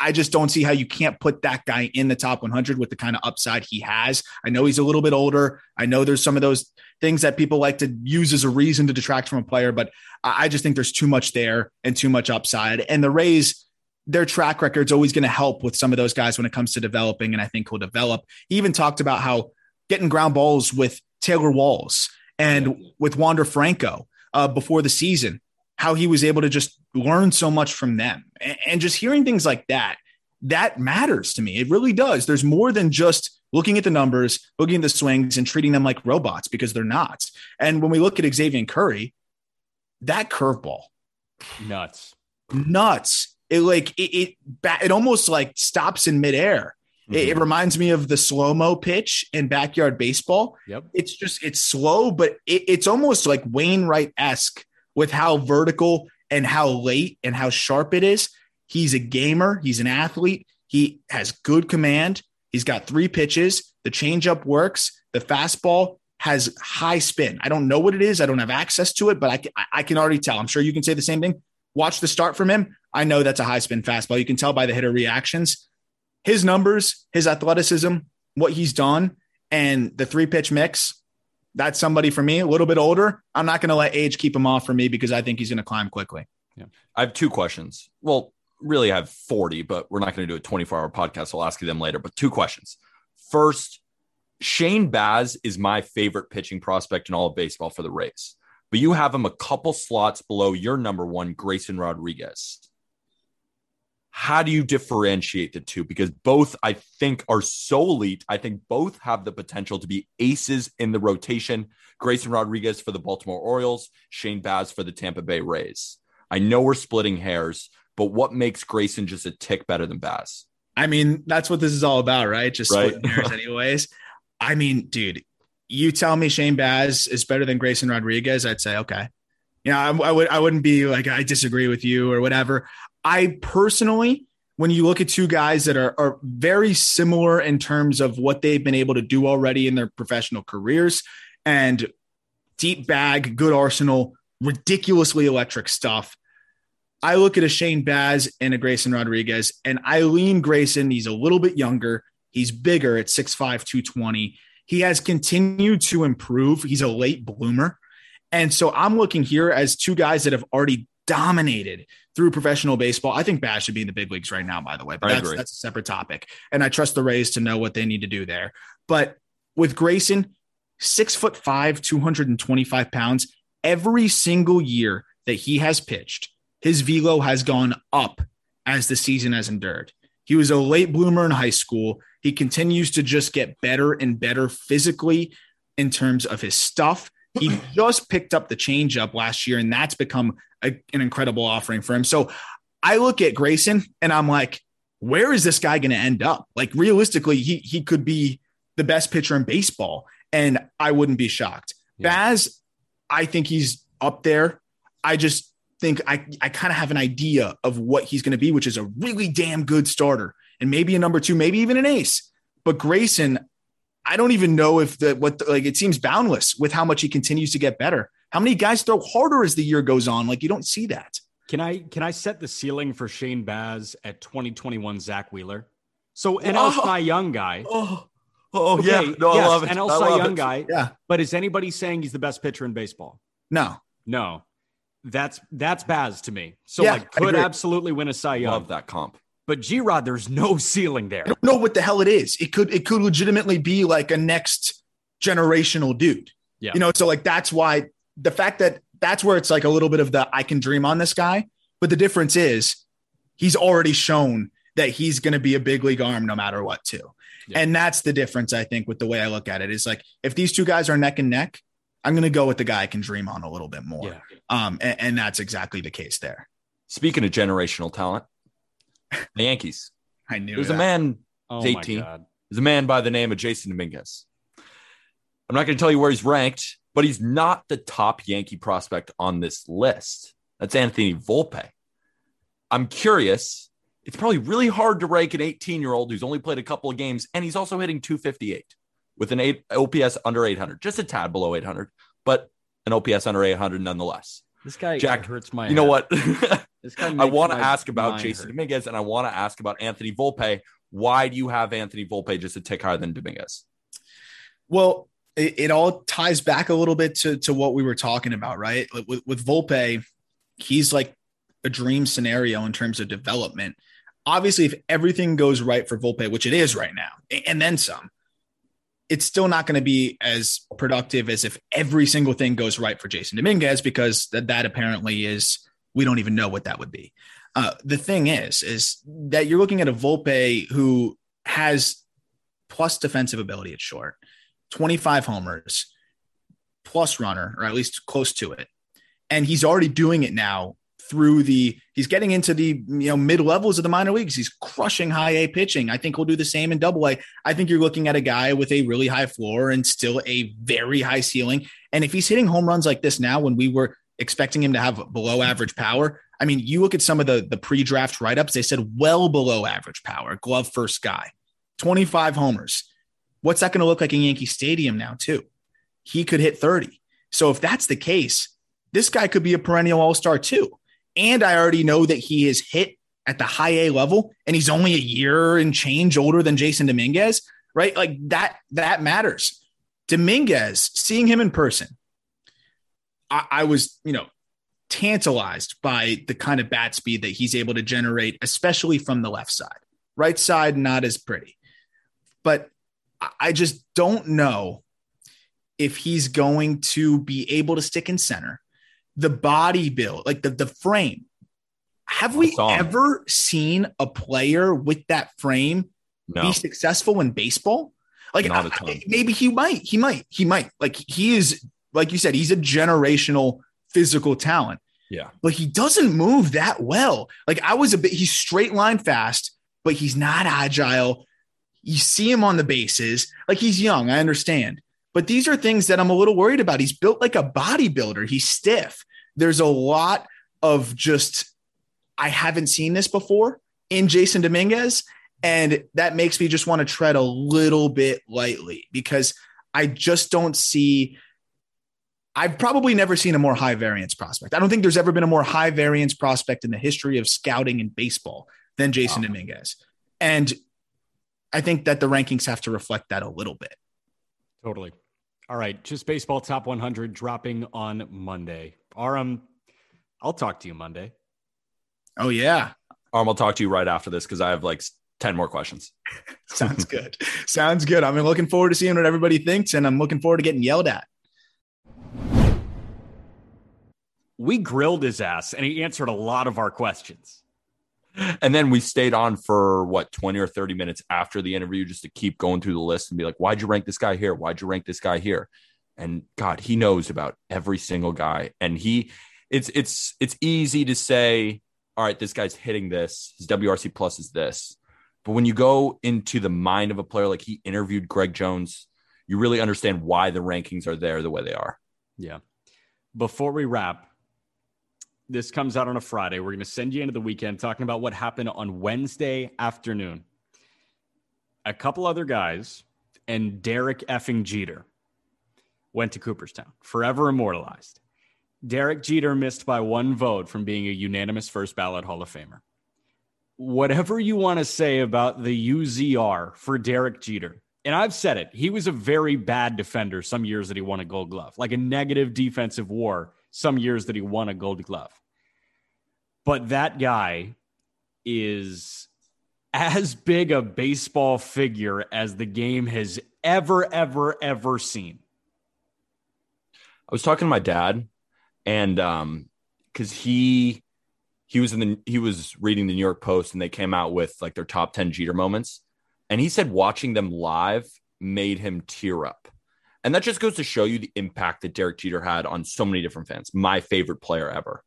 I- just don't see how you can't put that guy in the top 100 with the kind of upside he has. I know he's a little bit older. I know there's some of those things that people like to use as a reason to detract from a player, but I I just think there's too much there and too much upside. And the Rays, their track record's always going to help with some of those guys when it comes to developing. And I think he'll develop. He even talked about how getting ground balls with Taylor Walls and with Wander Franco uh, before the season, how he was able to just learn so much from them. And, and just hearing things like that, that matters to me. It really does. There's more than just looking at the numbers, looking at the swings, and treating them like robots because they're not. And when we look at Xavier Curry, that curveball, Nuts. nuts. It like it it, it almost like stops in midair. It, it mm-hmm. reminds me of the slow mo pitch in backyard baseball. Yep. It's just it's slow, but it, it's almost like Wainwright esque with how vertical and how late and how sharp it is. He's a gamer, he's an athlete, he has good command. He's got three pitches. The changeup works. The fastball has high spin. I don't know what it is. I don't have access to it, but I can, I can already tell. I'm sure you can say the same thing. Watch the start from him. I know that's a high spin fastball. You can tell by the hitter reactions. His numbers, his athleticism, what he's done, and the three pitch mix. That's somebody for me, a little bit older. I'm not going to let age keep him off for me because I think he's going to climb quickly. Yeah. I have two questions. Well, really, I have 40, but we're not going to do a 24 hour podcast. So I'll ask you them later. But two questions. First, Shane Baz is my favorite pitching prospect in all of baseball for the Rays, but you have him a couple slots below your number one, Grayson Rodriguez. How do you differentiate the two? Because both, I think, are so elite. I think both have the potential to be aces in the rotation. Grayson Rodriguez for the Baltimore Orioles, Shane Baz for the Tampa Bay Rays. I know we're splitting hairs, but what makes Grayson just a tick better than Baz? I mean, that's what this is all about, right? Just right? splitting hairs, *laughs* anyways. I mean, dude, you tell me Shane Baz is better than Grayson Rodriguez, I'd say okay. You know, I, I would I wouldn't be like I disagree with you or whatever. I personally, when you look at two guys that are, are very similar in terms of what they've been able to do already in their professional careers and deep bag, good arsenal, ridiculously electric stuff. I look at a Shane Baz and a Grayson Rodriguez, and I lean Grayson. He's a little bit younger. He's bigger at 6'5, 220. He has continued to improve. He's a late bloomer. And so I'm looking here as two guys that have already dominated through professional baseball. I think Baz should be in the big leagues right now, by the way, but that's, that's a separate topic. And I trust the Rays to know what they need to do there. But with Grayson, six foot five, 225 pounds, every single year that he has pitched, his velo has gone up as the season has endured. He was a late bloomer in high school. He continues to just get better and better physically in terms of his stuff. He *clears throat* just picked up the changeup last year, and that's become a, an incredible offering for him. So I look at Grayson and I'm like, where is this guy going to end up? Like realistically, he he could be the best pitcher in baseball, and I wouldn't be shocked. Yeah. Baz, I think he's up there. I just think I, I kind of have an idea of what he's going to be, which is a really damn good starter and maybe a number two, maybe even an ace. But Grayson, I don't even know if the what the, like it seems boundless with how much he continues to get better. How many guys throw harder as the year goes on? Like you don't see that. Can I can I set the ceiling for Shane Baz at 2021 Zack Wheeler? So NL oh, Cy Young guy. Oh, oh, oh okay, yeah, no, yes, I love it. NL Cy Young it. guy. Yeah, but is anybody saying he's the best pitcher in baseball? No, no. That's that's Baz to me. So yeah, like could absolutely win a Cy Young. Love that comp. But G Rod, there's no ceiling there. I don't know what the hell it is. It could it could legitimately be like a next generational dude. Yeah. You know, so like that's why the fact that that's where it's like a little bit of the I can dream on this guy. But the difference is he's already shown that he's going to be a big league arm no matter what, too. Yeah. And that's the difference, I think, with the way I look at it. Is like if these two guys are neck and neck, I'm going to go with the guy I can dream on a little bit more. Yeah. Um, and, and that's exactly the case there. Speaking of generational talent, the Yankees. I knew there's that. a man. Oh 18. There's a man by the name of Jasson Dominguez. I'm not going to tell you where he's ranked, but he's not the top Yankee prospect on this list. That's Anthony Volpe. I'm curious. It's probably really hard to rank an 18 year old who's only played a couple of games, and he's also hitting 258 with an eight, OPS under 800, just a tad below 800, but an OPS under 800 nonetheless. This guy Jack hurts my. You know what? *laughs* this guy I want to ask about Jasson hurt. Dominguez, and I want to ask about Anthony Volpe. Why do you have Anthony Volpe just a tick higher than Dominguez? Well, it, it all ties back a little bit to to what we were talking about, right? With with Volpe, he's like a dream scenario in terms of development. Obviously, if everything goes right for Volpe, which it is right now, and then some, it's still not going to be as productive as if every single thing goes right for Jasson Dominguez because that, that apparently is we don't even know what that would be. Uh, the thing is, is that you're looking at a Volpe who has plus defensive ability at short, 25 homers, plus runner, or at least close to it. And he's already doing it now through the he's getting into the you know mid levels of the minor leagues. He's crushing high A pitching. I think he'll do the same in double A. I think you're looking at a guy with a really high floor and still a very high ceiling. And if he's hitting home runs like this now when we were expecting him to have below average power. I mean, you look at some of the the pre-draft write-ups, they said well below average power, glove first guy, 25 homers. What's that going to look like in Yankee Stadium now, too? He could hit 30. So if that's the case, this guy could be a perennial all-star too. And I already know that he is hit at the high A level and he's only a year and change older than Jasson Dominguez, right? Like that, that matters. Dominguez, seeing him in person, I, I was, you know, tantalized by the kind of bat speed that he's able to generate, especially from the left side. Right side, not as pretty. But I just don't know if he's going to be able to stick in center. The body build, like the, the frame. Have we ever seen a player with that frame no. be successful in baseball? Like I, maybe he might, he might, he might. Like he is, like you said, he's a generational physical talent. Yeah. But he doesn't move that well. Like I was a bit, he's straight line fast, but he's not agile. You see him on the bases. Like he's young, I understand. But these are things that I'm a little worried about. He's built like a bodybuilder, he's stiff. There's a lot of just, I haven't seen this before in Jasson Dominguez. And that makes me just want to tread a little bit lightly because I just don't see I've probably never seen a more high variance prospect. I don't think there's ever been a more high variance prospect in the history of scouting in baseball than Jasson wow. Dominguez. And I think that the rankings have to reflect that a little bit. Totally. All right. Just baseball top 100 dropping on Monday. Aram, I'll talk to you Monday. Oh, yeah. Aram, I'll talk to you right after this because I have like 10 more questions. *laughs* Sounds good. Sounds good. I'm looking forward to seeing what everybody thinks, and I'm looking forward to getting yelled at. we grilled his ass and he answered a lot of our questions. And then we stayed on for what 20 or 30 minutes after the interview just to keep going through the list and be like, why'd you rank this guy here? Why'd you rank this guy here? And God, he knows about every single guy. And he it's it's it's easy to say, all right, this guy's hitting this, his WRC plus is this. But when you go into the mind of a player like he interviewed Greg Jones, you really understand why the rankings are there the way they are. Yeah. Before we wrap, this comes out on a Friday. We're going to send you into the weekend talking about what happened on Wednesday afternoon. A couple other guys and Derek effing Jeter went to Cooperstown, forever immortalized. Derek Jeter missed by one vote from being a unanimous first ballot Hall of Famer. Whatever you want to say about the UZR for Derek Jeter, and I've said it, he was a very bad defender some years that he won a gold glove, like a negative defensive war some years that he won a gold glove. But that guy is as big a baseball figure as the game has ever, ever, ever seen. I was talking to my dad, and um, because he he was in the he was reading the New York Post, and they came out with like their top ten Jeter moments, and he said watching them live made him tear up. And that just goes to show you the impact that Derek Jeter had on so many different fans. My favorite player ever.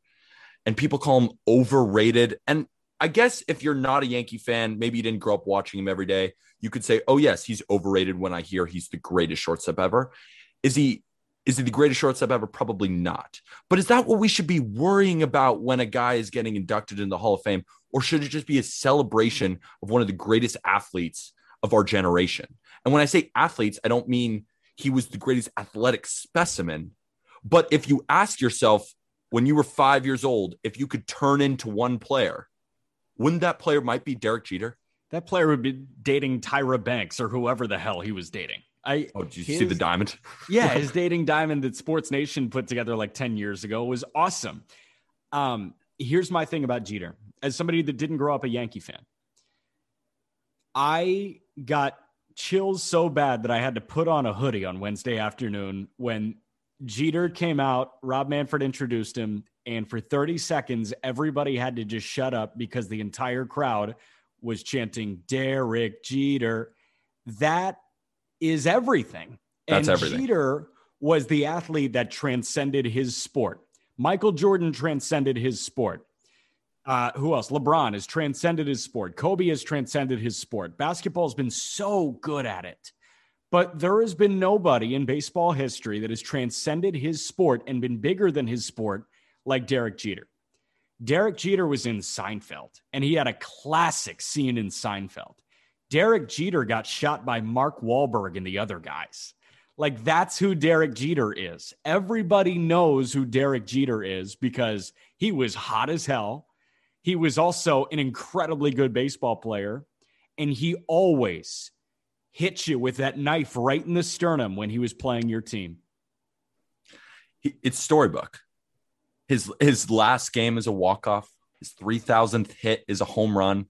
And people call him overrated. And I guess if you're not a Yankee fan, maybe you didn't grow up watching him every day, you could say, "Oh yes, he's overrated." When I hear he's the greatest shortstop ever, is he? Is he the greatest shortstop ever? Probably not. But is that what we should be worrying about when a guy is getting inducted in the Hall of Fame, or should it just be a celebration of one of the greatest athletes of our generation? And when I say athletes, I don't mean he was the greatest athletic specimen. But if you ask yourself when you were five years old, if you could turn into one player, wouldn't that player might be Derek Jeter? That player would be dating Tyra Banks or whoever the hell he was dating. I oh, did you his, see the diamond? yeah, *laughs* his dating diamond that Sports Nation put together like 10 years ago was awesome. Um, here's my thing about Jeter. As somebody that didn't grow up a Yankee fan, I got chills so bad that I had to put on a hoodie on Wednesday afternoon when Jeter came out, Rob Manfred introduced him, and for 30 seconds, everybody had to just shut up because the entire crowd was chanting Derek Jeter. That is everything. That's and everything. Jeter was the athlete that transcended his sport. Michael Jordan transcended his sport. Uh, who else? LeBron has transcended his sport. Kobe has transcended his sport. Basketball has been so good at it. But there has been nobody in baseball history that has transcended his sport and been bigger than his sport like Derek Jeter. Derek Jeter was in Seinfeld, and he had a classic scene in Seinfeld. Derek Jeter got shot by Mark Wahlberg and the other guys. Like, that's who Derek Jeter is. Everybody knows who Derek Jeter is because he was hot as hell. He was also an incredibly good baseball player, and he always hit you with that knife right in the sternum when he was playing your team. It's storybook. His his last game is a walk off. His three thousandth hit is a home run.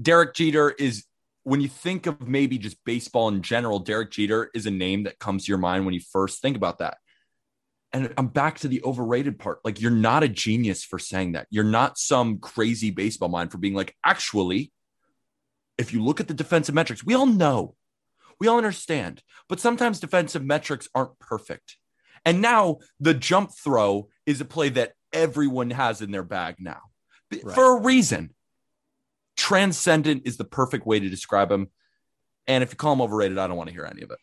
Derek Jeter is when you think of maybe just baseball in general. Derek Jeter is a name that comes to your mind when you first think about that. And I'm back to the overrated part. Like you're not a genius for saying that. You're not some crazy baseball mind for being like, actually, if you look at the defensive metrics, we all know, we all understand, but sometimes defensive metrics aren't perfect. And now the jump throw is a play that everyone has in their bag now right. for a reason. Transcendent is the perfect way to describe him. And if you call him overrated, I don't want to hear any of it.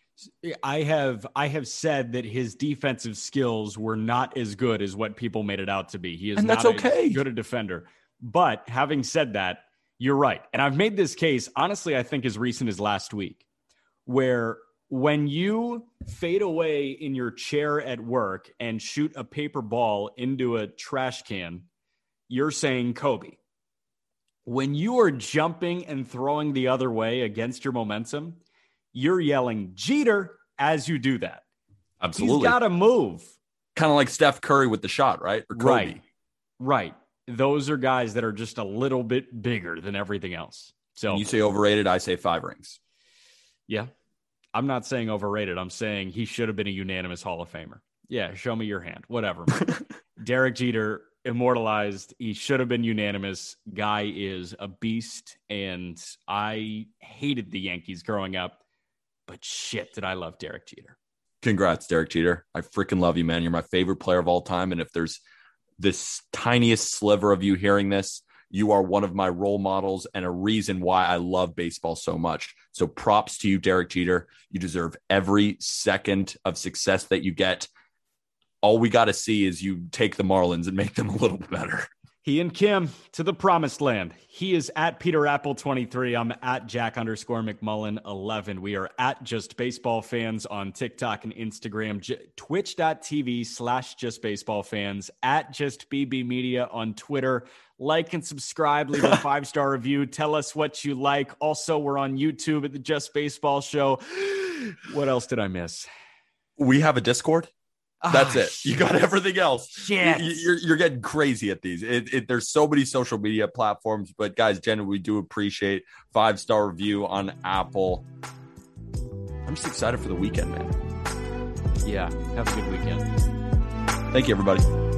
I have I have said that his defensive skills were not as good as what people made it out to be. He is and that's not okay. good a defender. But having said that, you're right. And I've made this case, honestly, I think as recent as last week, where when you fade away in your chair at work and shoot a paper ball into a trash can, you're saying Kobe. When you are jumping and throwing the other way against your momentum, you're yelling Jeter as you do that. Absolutely. He's got to move. Kind of like Steph Curry with the shot, right? Or Kobe. Right. Right those are guys that are just a little bit bigger than everything else. So you say overrated, I say five rings. Yeah. I'm not saying overrated. I'm saying he should have been a unanimous Hall of Famer. Yeah, show me your hand. Whatever. *laughs* Derek Jeter immortalized. He should have been unanimous. Guy is a beast and I hated the Yankees growing up, but shit did I love Derek Jeter. Congrats, Derek Jeter. I freaking love you, man. You're my favorite player of all time and if there's this tiniest sliver of you hearing this, you are one of my role models and a reason why I love baseball so much. So props to you, Derek Jeter. You deserve every second of success that you get. All we got to see is you take the Marlins and make them a little better. He and Kim to the promised land. He is at Peter Appel 23. I'm at Jack underscore McMullen 11. We are at Just Baseball Fans on TikTok and Instagram, j- twitch.tv slash Just Baseball Fans, at Just BB Media on Twitter. Like and subscribe, leave a *laughs* five star review. Tell us what you like. Also, we're on YouTube at the Just Baseball Show. What else did I miss? We have a Discord. Ah, That's oh, it. You got everything else. Shit. You, are you're getting crazy at these. It, it, there's so many social media platforms, but guys, Jen, we do appreciate five star review on Apple. I'm just excited for the weekend, man. Yeah. Have a good weekend. Thank you, everybody.